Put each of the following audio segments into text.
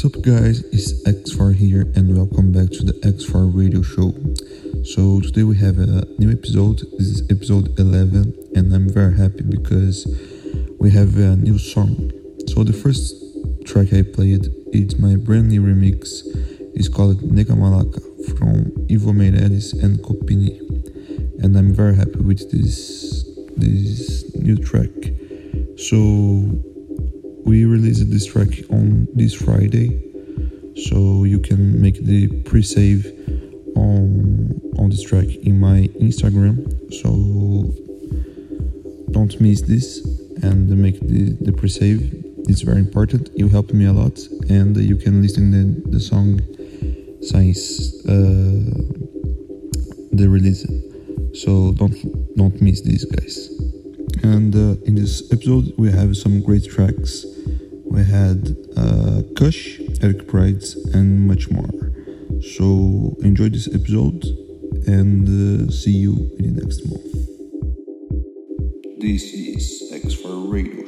What's up, guys? It's X4 here, and welcome back to the X4 Radio Show. So, today we have a new episode. This is episode 11, and I'm very happy because we have a new song. So, the first track I played is my brand new remix. It's called Nega Malaka from Ivo Meirelles and Copini, and I'm very happy with this this new track. So, we released this track on this Friday, so you can make the pre-save on on this track in my Instagram. So don't miss this and make the the pre-save. It's very important. You helped me a lot, and you can listen the the song since uh, the release. So don't don't miss this, guys. And uh, in this episode, we have some great tracks. We had uh, Kush, Eric Prydz, and much more. So enjoy this episode and uh, see you in the next month. This is X4 Radio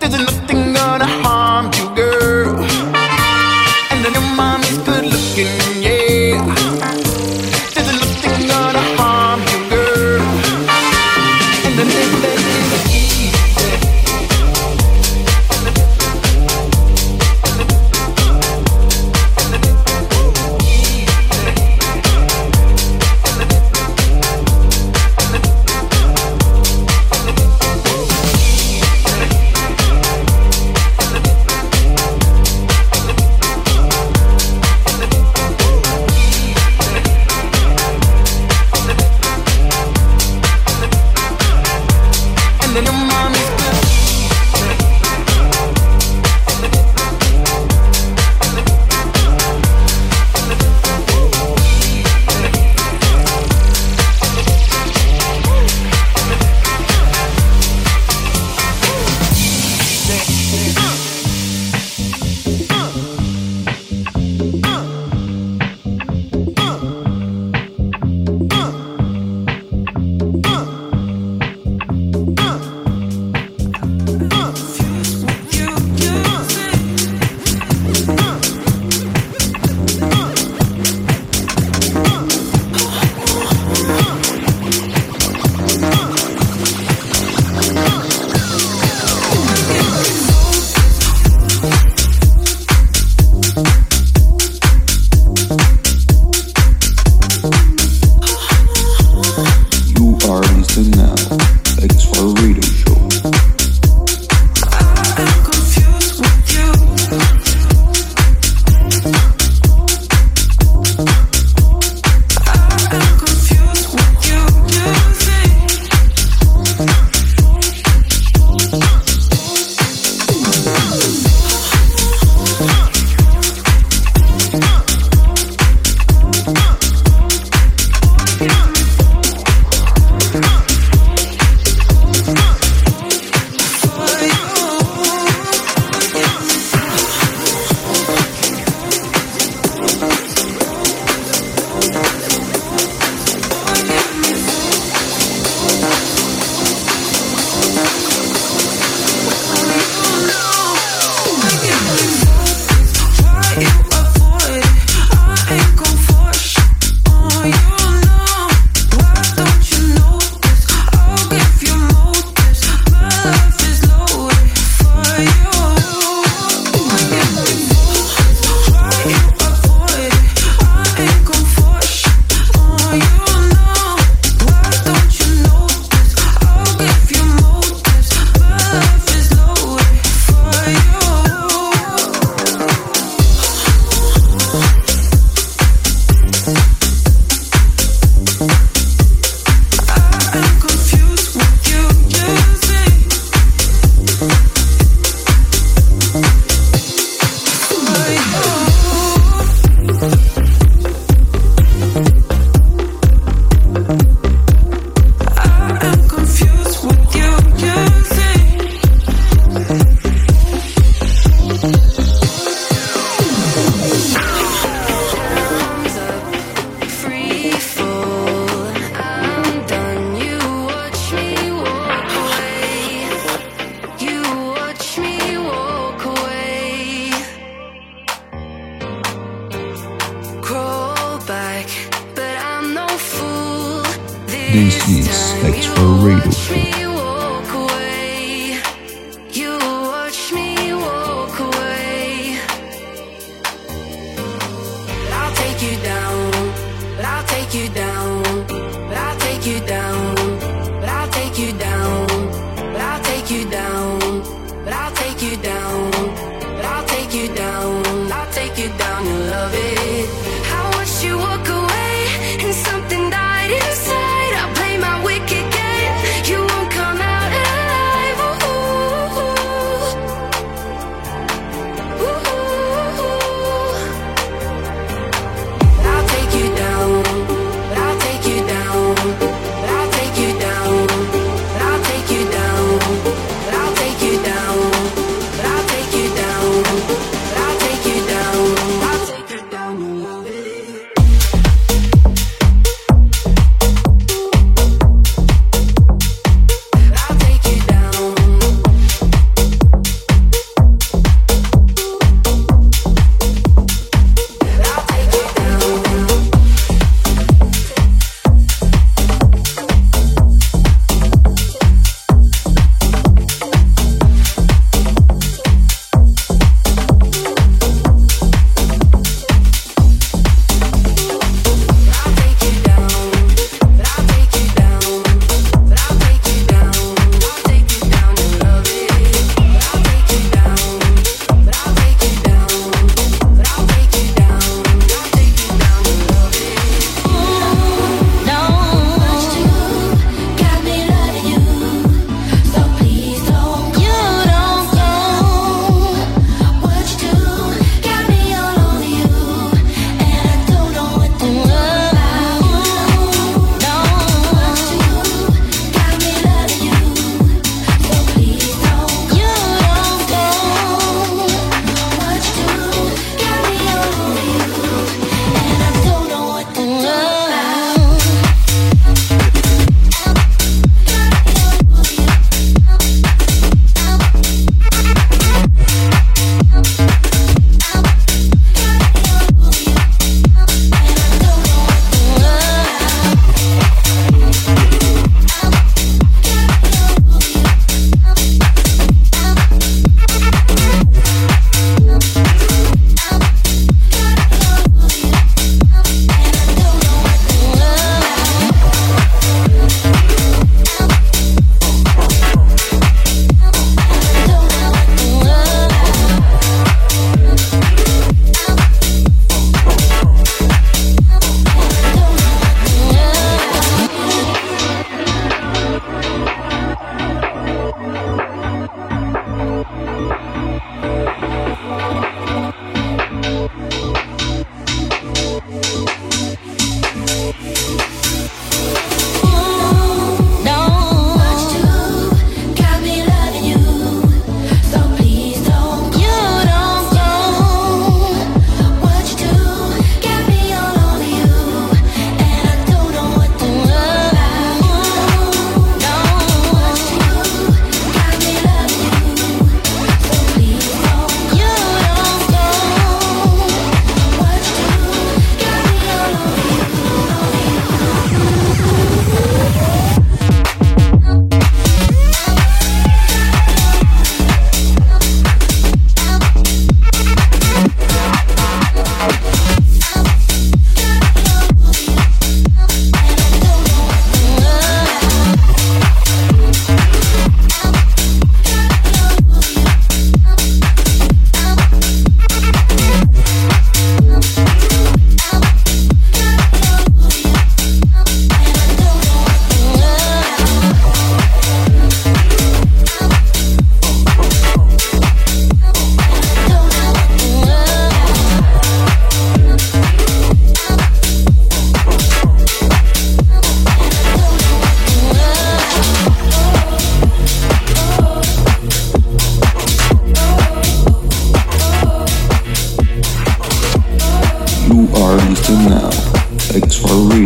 there's nothing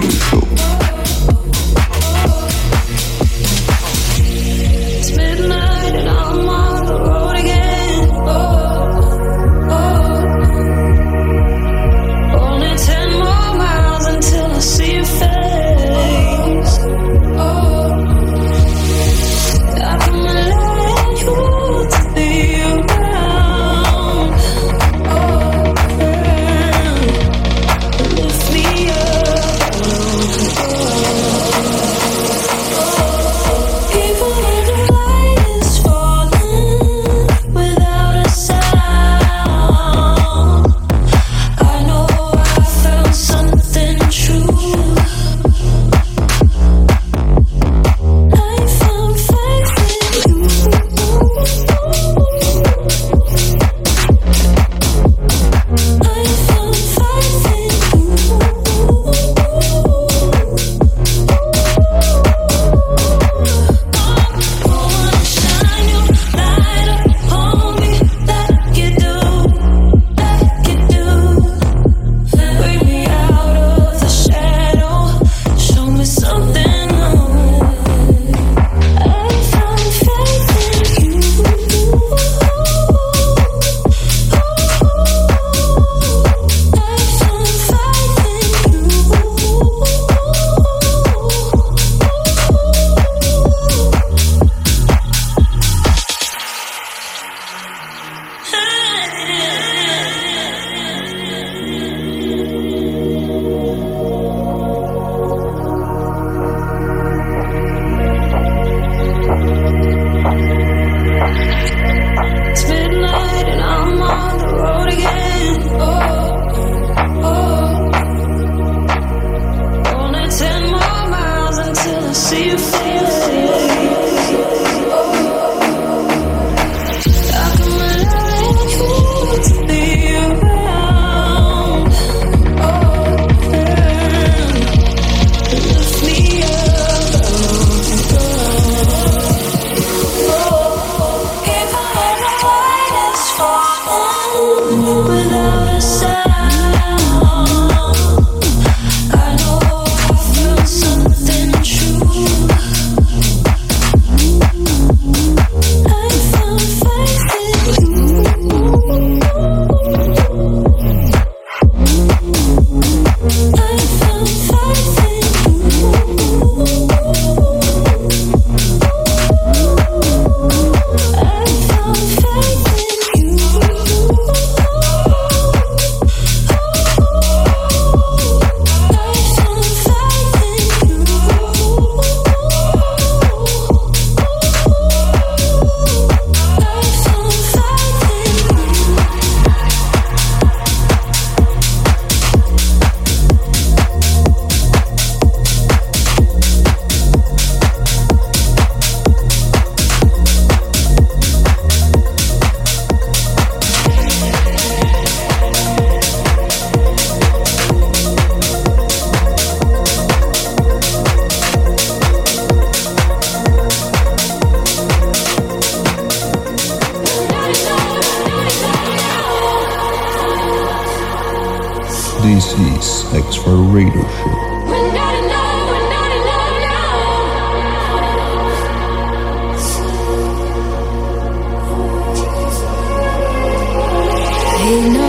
beautiful. X4 Radio Show. Late night in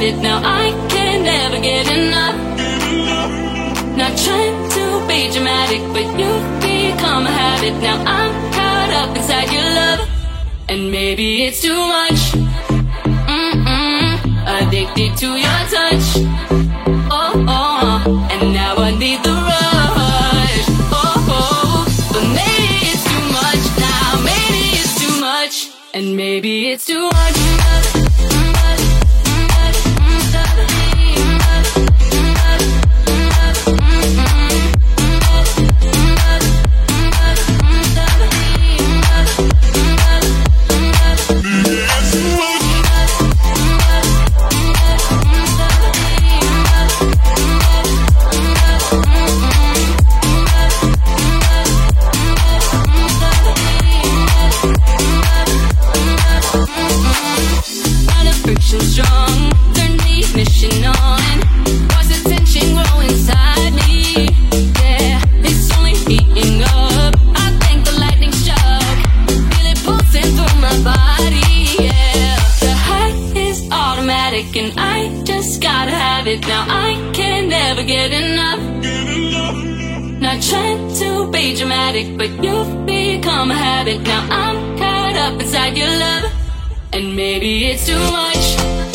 it now. I can never get enough. Not trying to be dramatic, but you've become a habit now. I'm caught up inside your love, and maybe it's too much. Mm-mm. Addicted to your touch. Oh, oh, and now I need the rush. Oh, oh, but maybe it's too much now. Maybe it's too much, and maybe it's too much. addict, but you've become a habit. Now I'm caught up inside your love, and maybe it's too much.